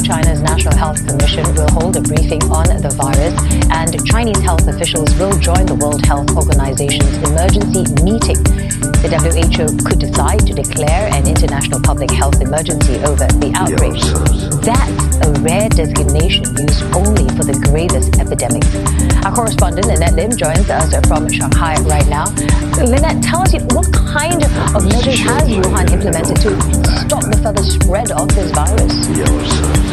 China's National Health Commission will hold a briefing on the virus, and Chinese health officials will join the World Health Organization's emergency meeting. The WHO could decide to declare an international public health emergency over the outbreak. That's a rare designation used only for the gravest epidemics. Our correspondent Lynette Lim joins us from Shanghai right now. Lynette, tell us what kind of measures has Wuhan implemented to stop the further spread of this virus?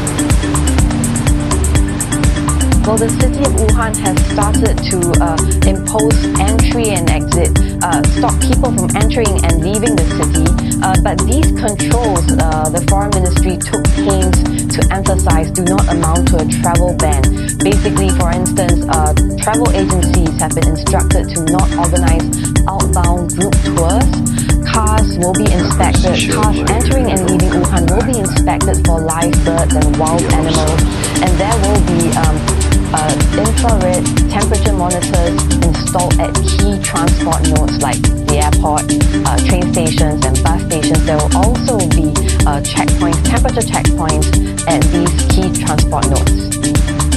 The. Well, the city of Wuhan has started to uh, impose entry and exit, uh, stop people from entering and leaving the city. Uh, but these controls, uh, the foreign ministry took pains to emphasize, do not amount to a travel ban. Basically, for instance, uh, travel agencies have been instructed to not organize outbound group tours. Cars will be inspected. Cars entering and leaving Wuhan will be inspected for live birds and wild animals, and there will be um, uh, infrared temperature monitors installed at key transport nodes like the airport, uh, train stations, and bus stations. There will also be uh, checkpoints, temperature checkpoints at these key transport nodes.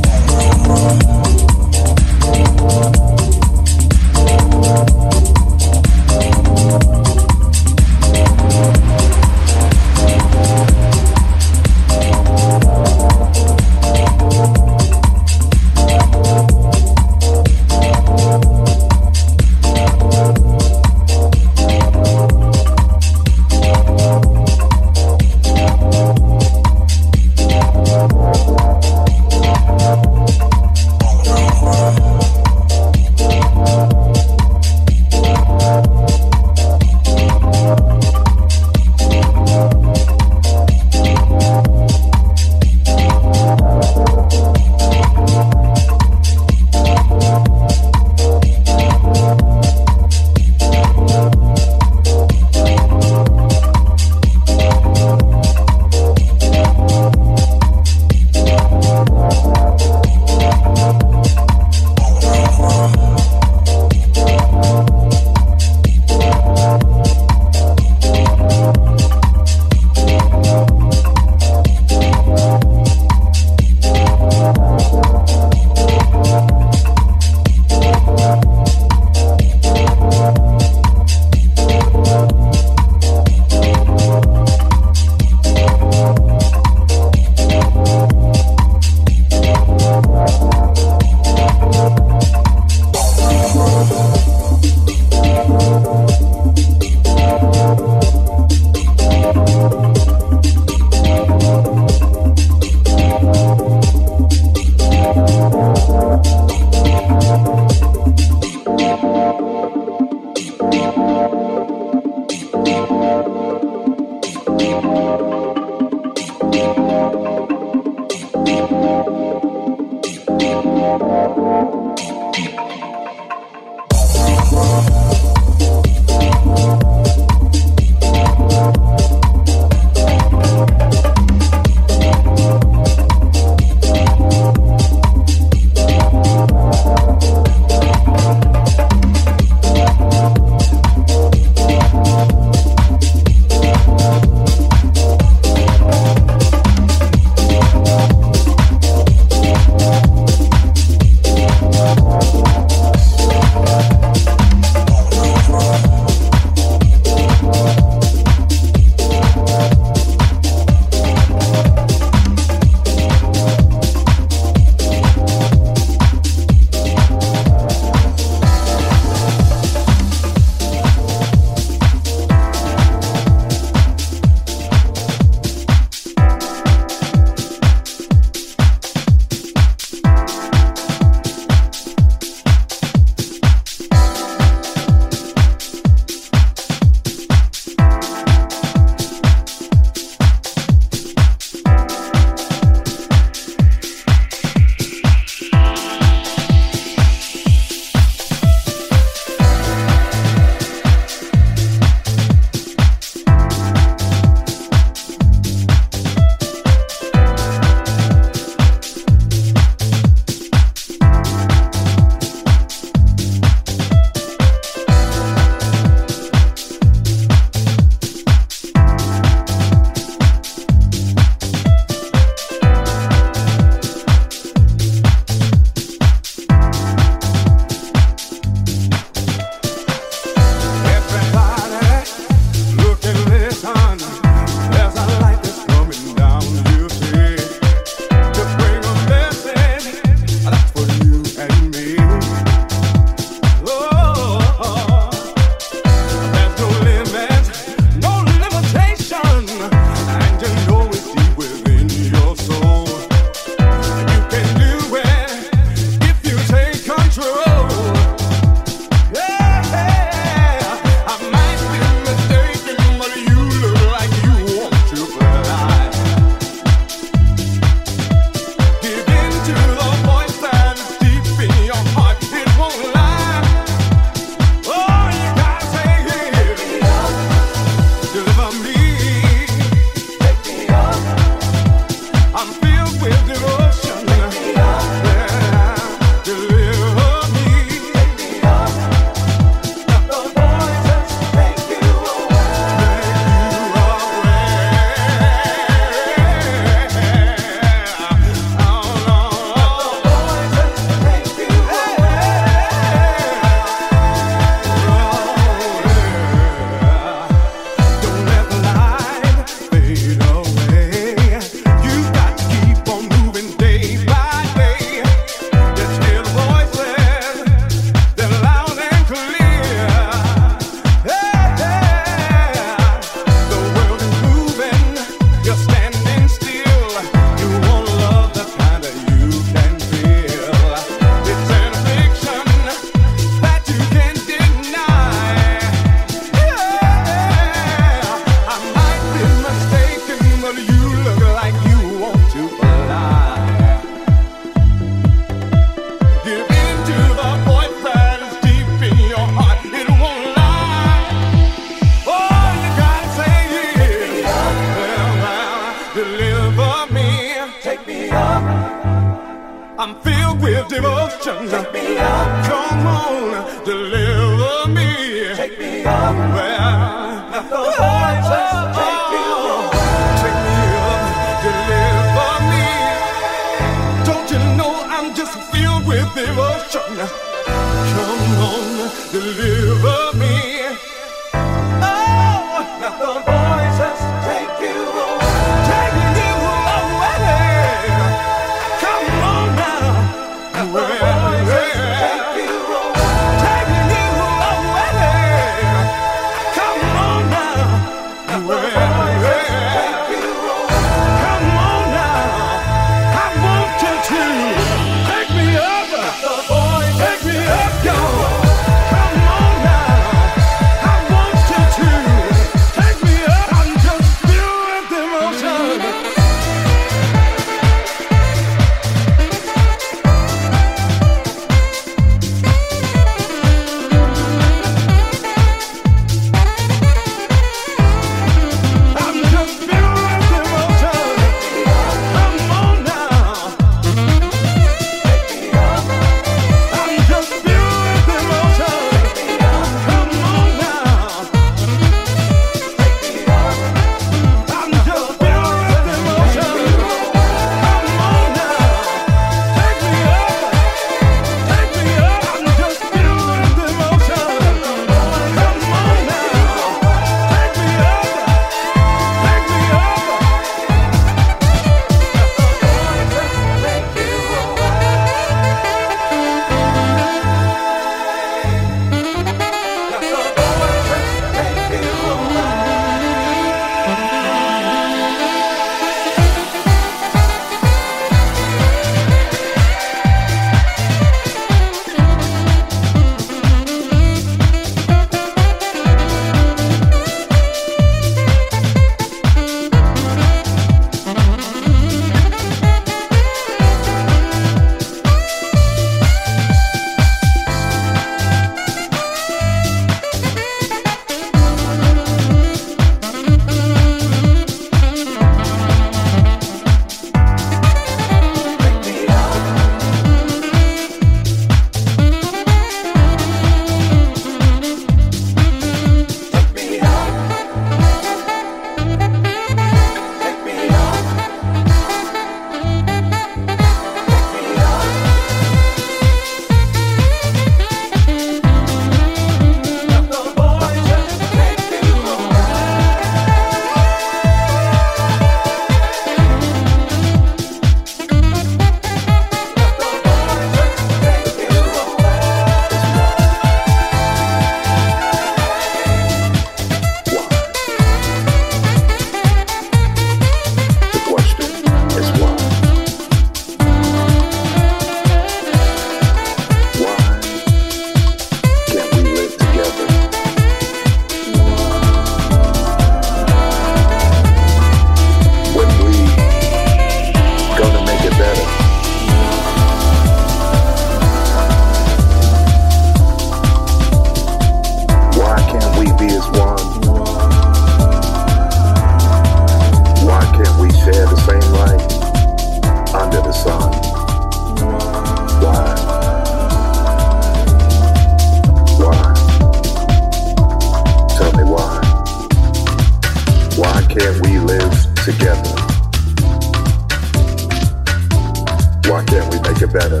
better?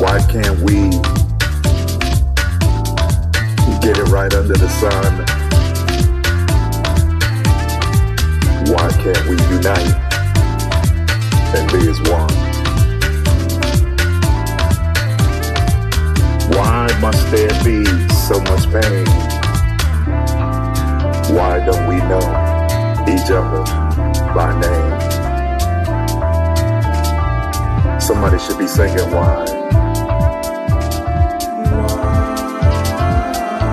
Why can't we get it right under the sun? Why can't we unite and be as one? Why must there be so much pain? Why don't we know each other by name? Somebody should be singing why.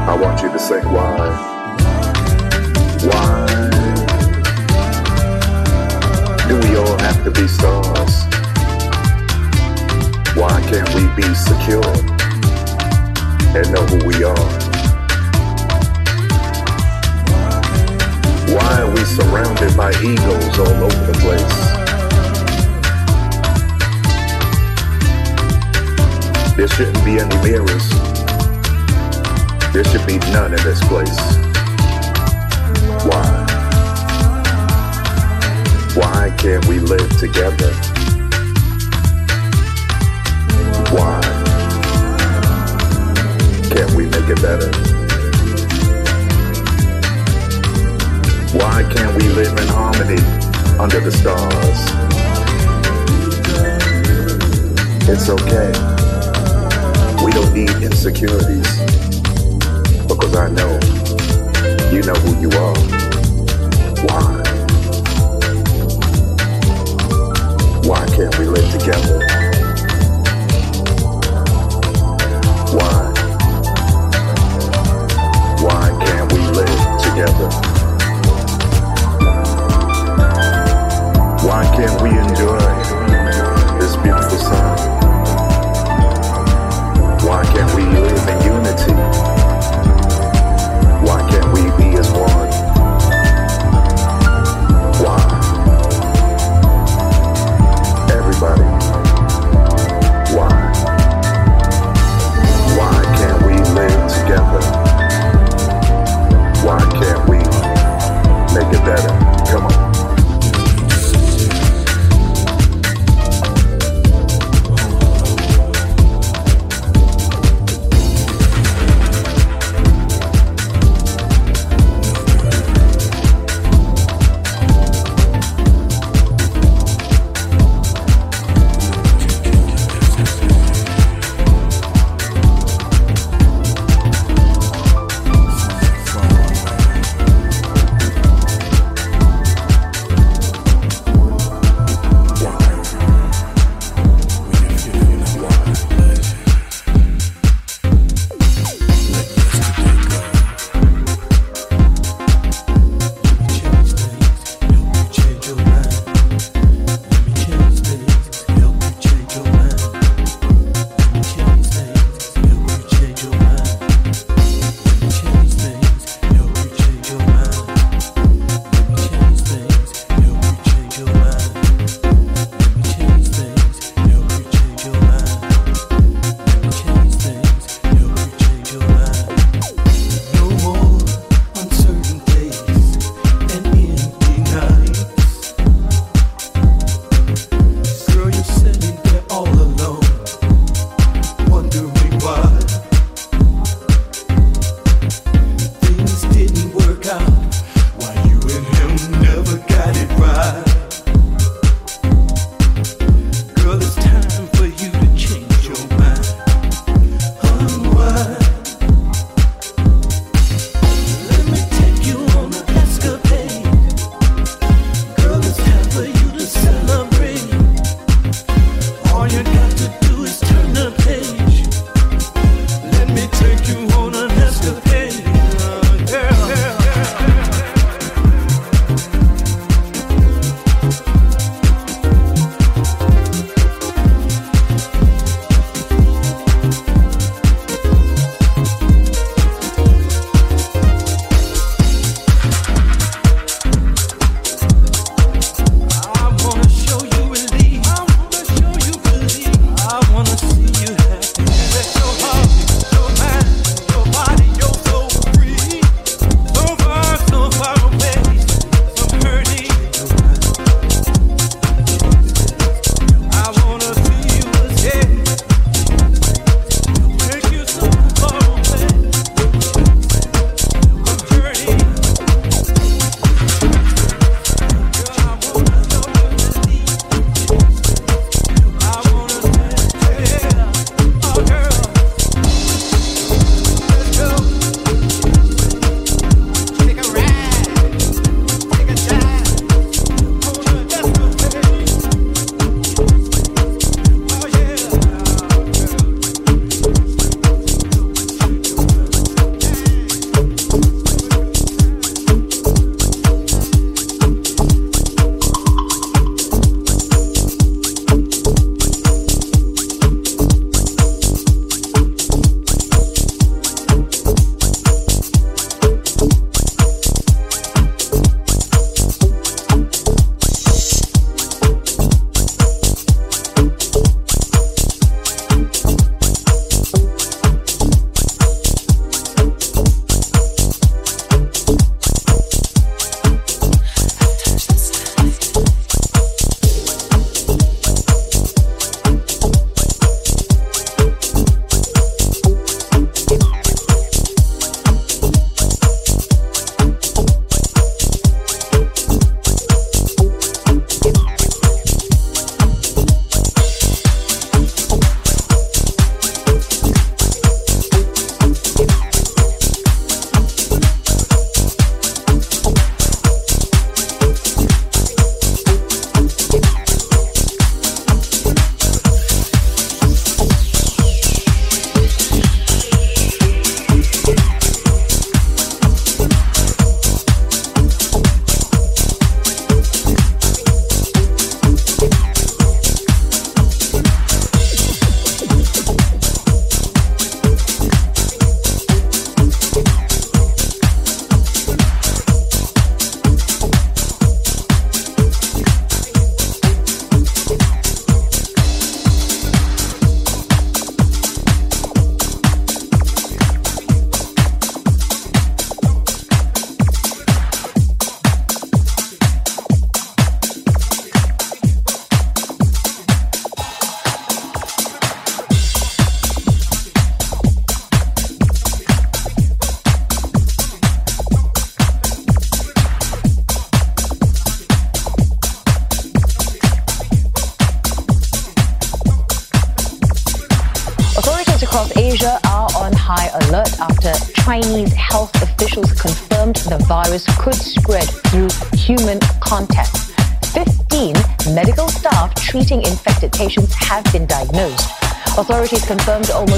I want you to sing why. Why do we all have to be stars? Why can't we be secure and know who we are? Why are we surrounded by egos all over the place? Be any mirrors. There should be none in this place. Why? Why can't we live together? Why? Can't we make it better? Why can't we live in harmony under the stars? It's okay. We don't need insecurities because I know you know who you are. Why? Why can't we live together? Authorities confirmed almost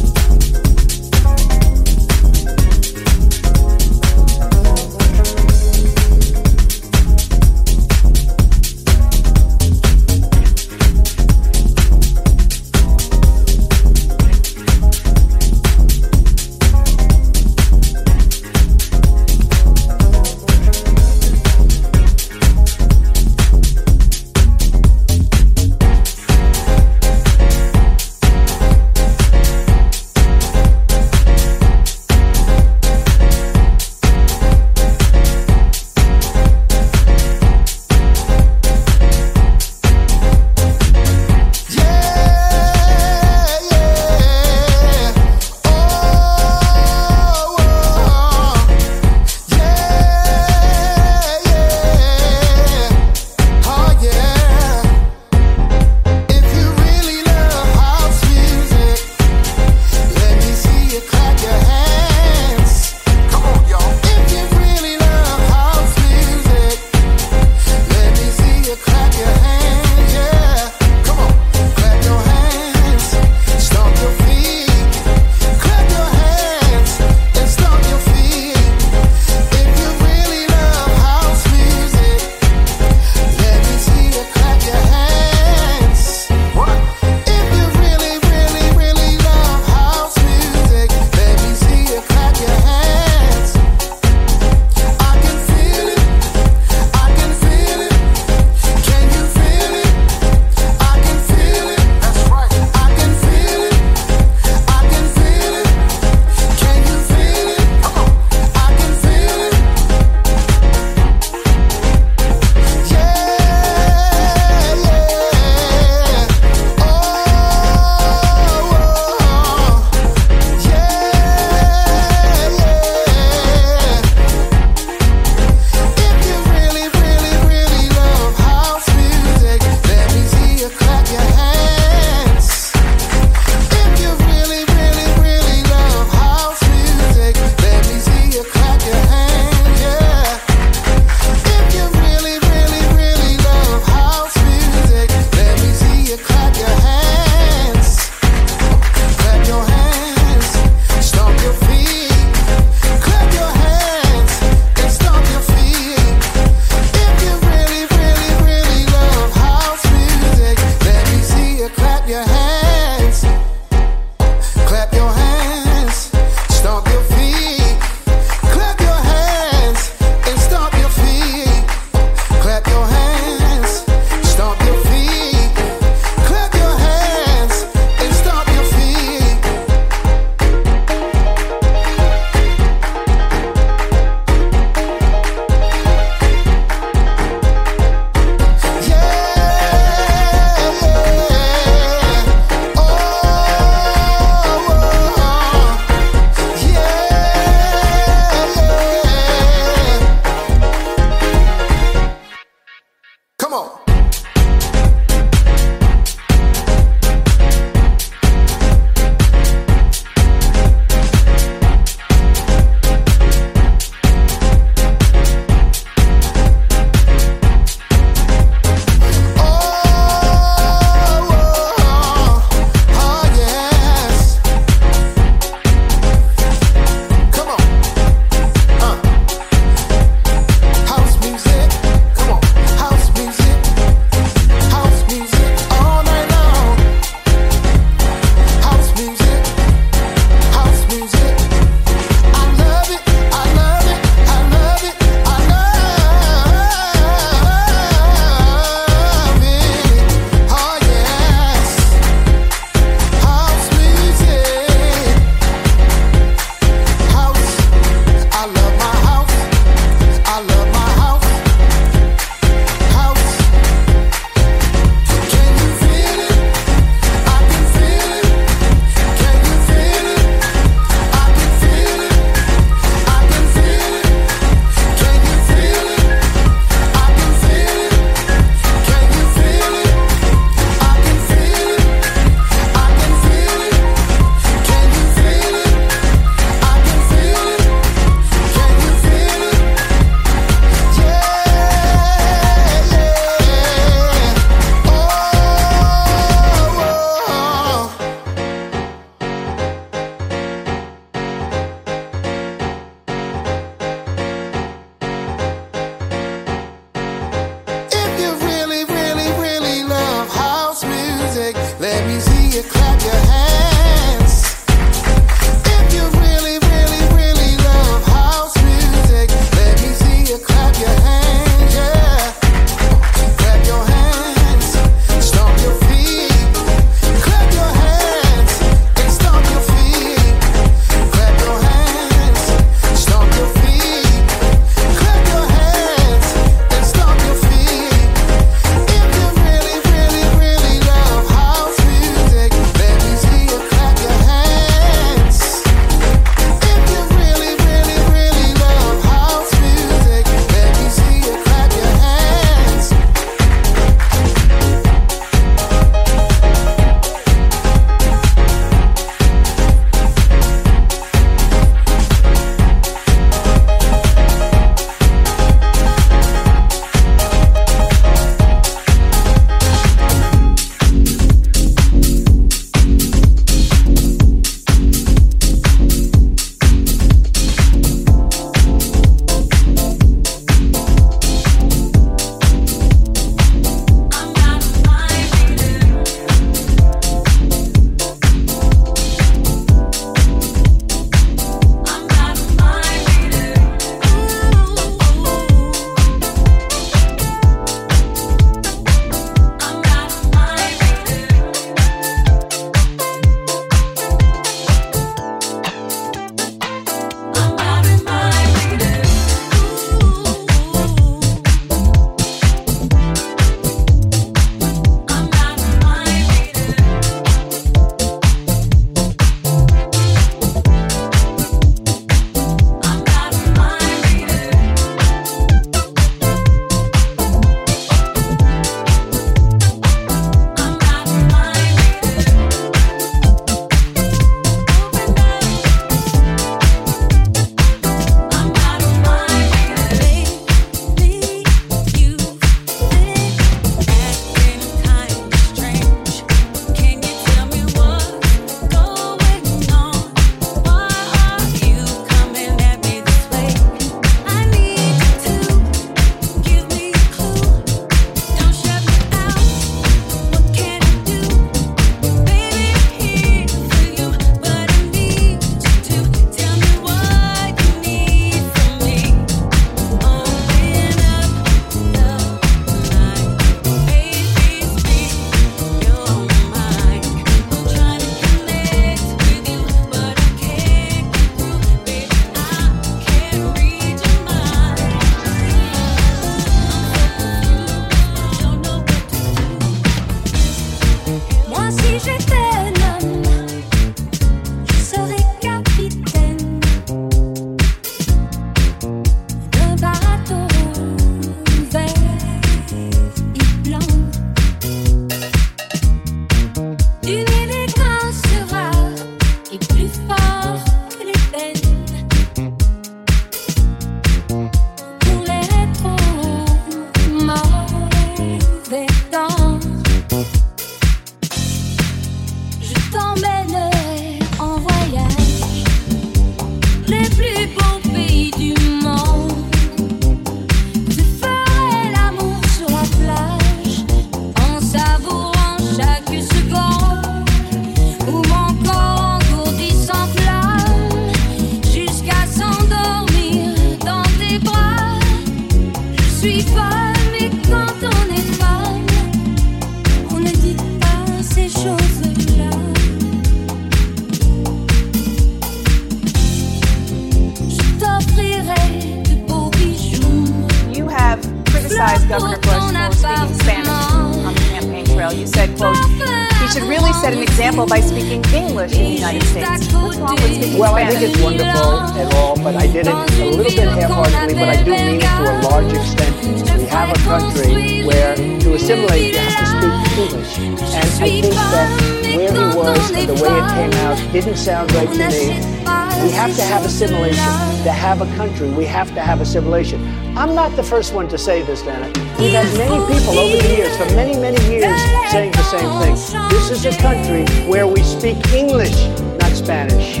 assimilation. I'm not the first one to say this, Dana. We've had many people over the years, for many, many years, saying the same thing. This is a country where we speak English, not Spanish.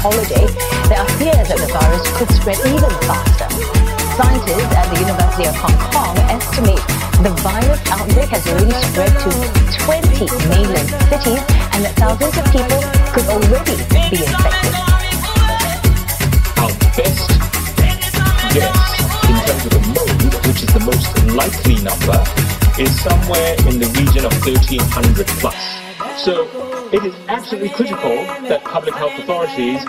holiday, there are fears that the virus could spread even faster. Scientists at the University of Hong Kong estimate the virus outbreak has already spread to 20 mainland cities and that thousands of people could already be infected. Our best guess in terms of the mode, which is the most likely number, is somewhere in the region of 1300 plus. So it is absolutely critical that public health authorities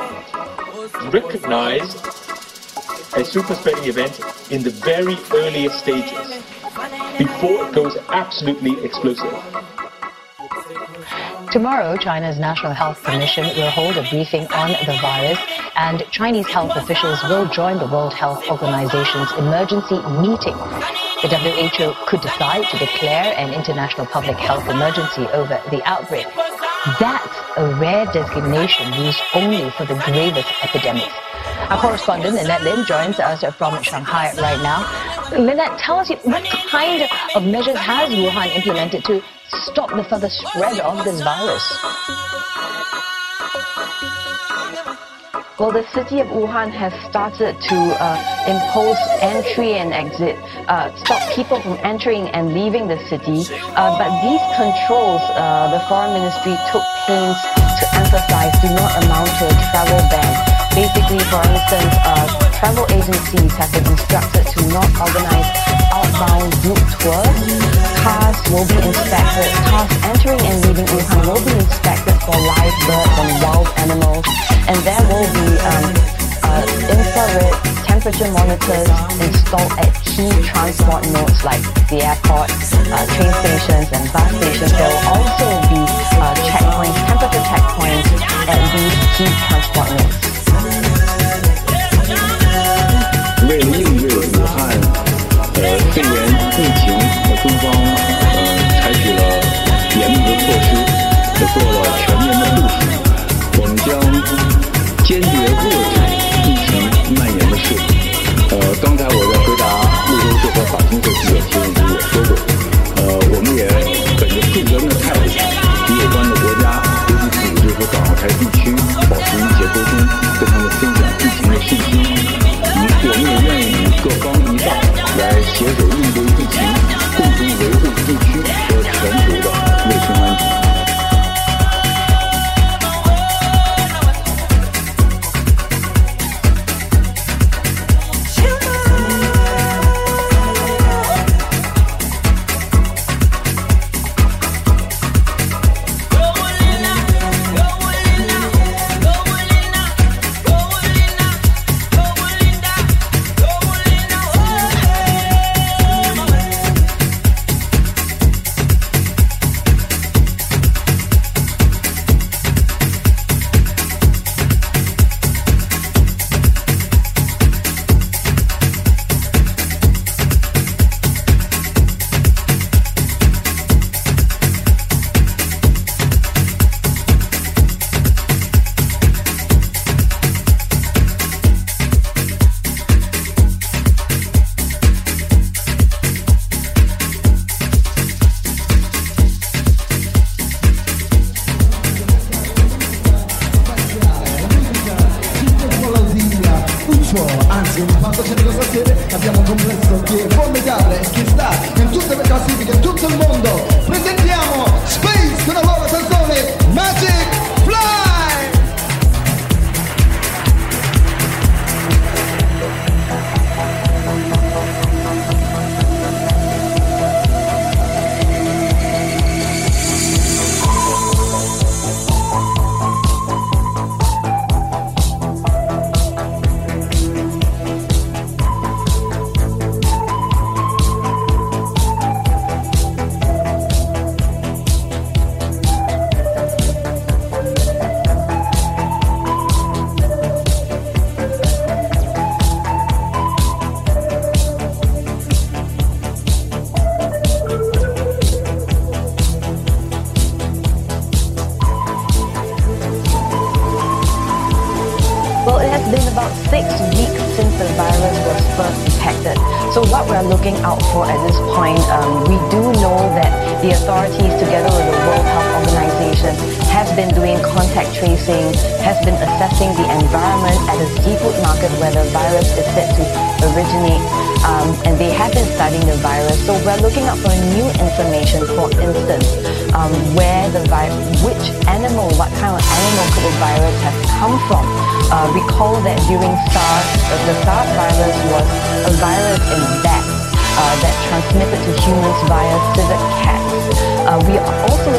recognize a super spreading event in the very earliest stages before it goes absolutely explosive. Tomorrow, China's National Health Commission will hold a briefing on the virus, and Chinese health officials will join the World Health Organization's emergency meeting. The WHO could decide to declare an international public health emergency over the outbreak. That's a rare designation used only for the gravest epidemics. Our correspondent Lynette Lin joins us from Shanghai right now. Lynette, tell us what kind of measures has Wuhan implemented to stop the further spread of this virus? Well, the city of Wuhan has started to uh, impose entry and exit, uh, stop people from entering and leaving the city. Uh, but these controls, uh, the foreign ministry took pains to emphasize, do not amount to a travel ban. Basically, for instance, uh, travel agencies have been instructed to not organize outbound group tours Cars will be inspected. Cars entering and leaving Wuhan will be inspected for live birds and wild animals and there will be um, uh, infrared temperature monitors installed at key transport nodes like the airport, uh, train stations and bus stations. There will also be uh, checkpoints, temperature checkpoints at these key transport nodes. 为了应对武汉呃肺炎 天有一。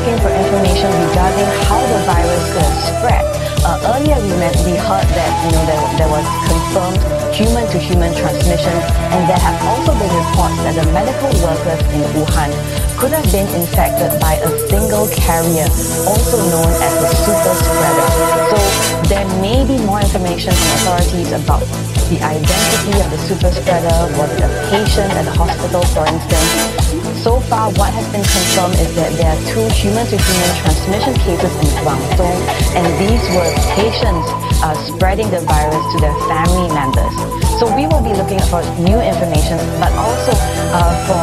Looking for information regarding how the virus could spread. Uh, earlier we, met, we heard that you know there, there was confirmed human-to-human transmission, and there have also been reports that the medical workers in Wuhan could have been infected by a single carrier, also known as a super spreader. So there may be more information from authorities about the identity of the super spreader, was it a patient at the hospital, for instance. So far, what has been confirmed is that there are two human-to-human transmission cases in Guangdong, and these were patients uh, spreading the virus to their family members. So we will be looking for new information, but also uh, for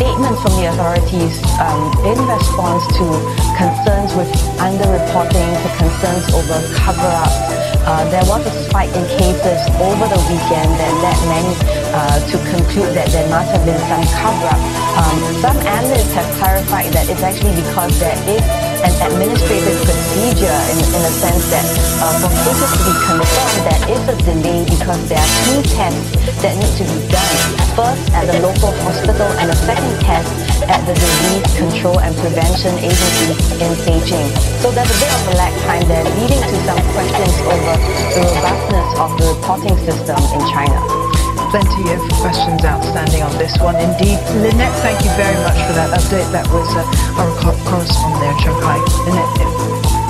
statements from the authorities um, in response to concerns with underreporting, to concerns over cover-ups, uh, there was a spike in cases over the weekend that led many uh, to conclude that there must have been some cover-up. Um, some analysts have clarified that it's actually because there is an administrative procedure in, in a sense that uh, for cases to be confirmed, there is a delay because there are two tests that need to be done. First at the local hospital and a second test at the Disease Control and Prevention Agency in Beijing. So there's a bit of a lag time there leading to some questions over the robustness of the reporting system in China. Plenty of questions outstanding on this one indeed. Lynette, thank you very much for that update. That was uh, our correspondent there in Shanghai. Lynette.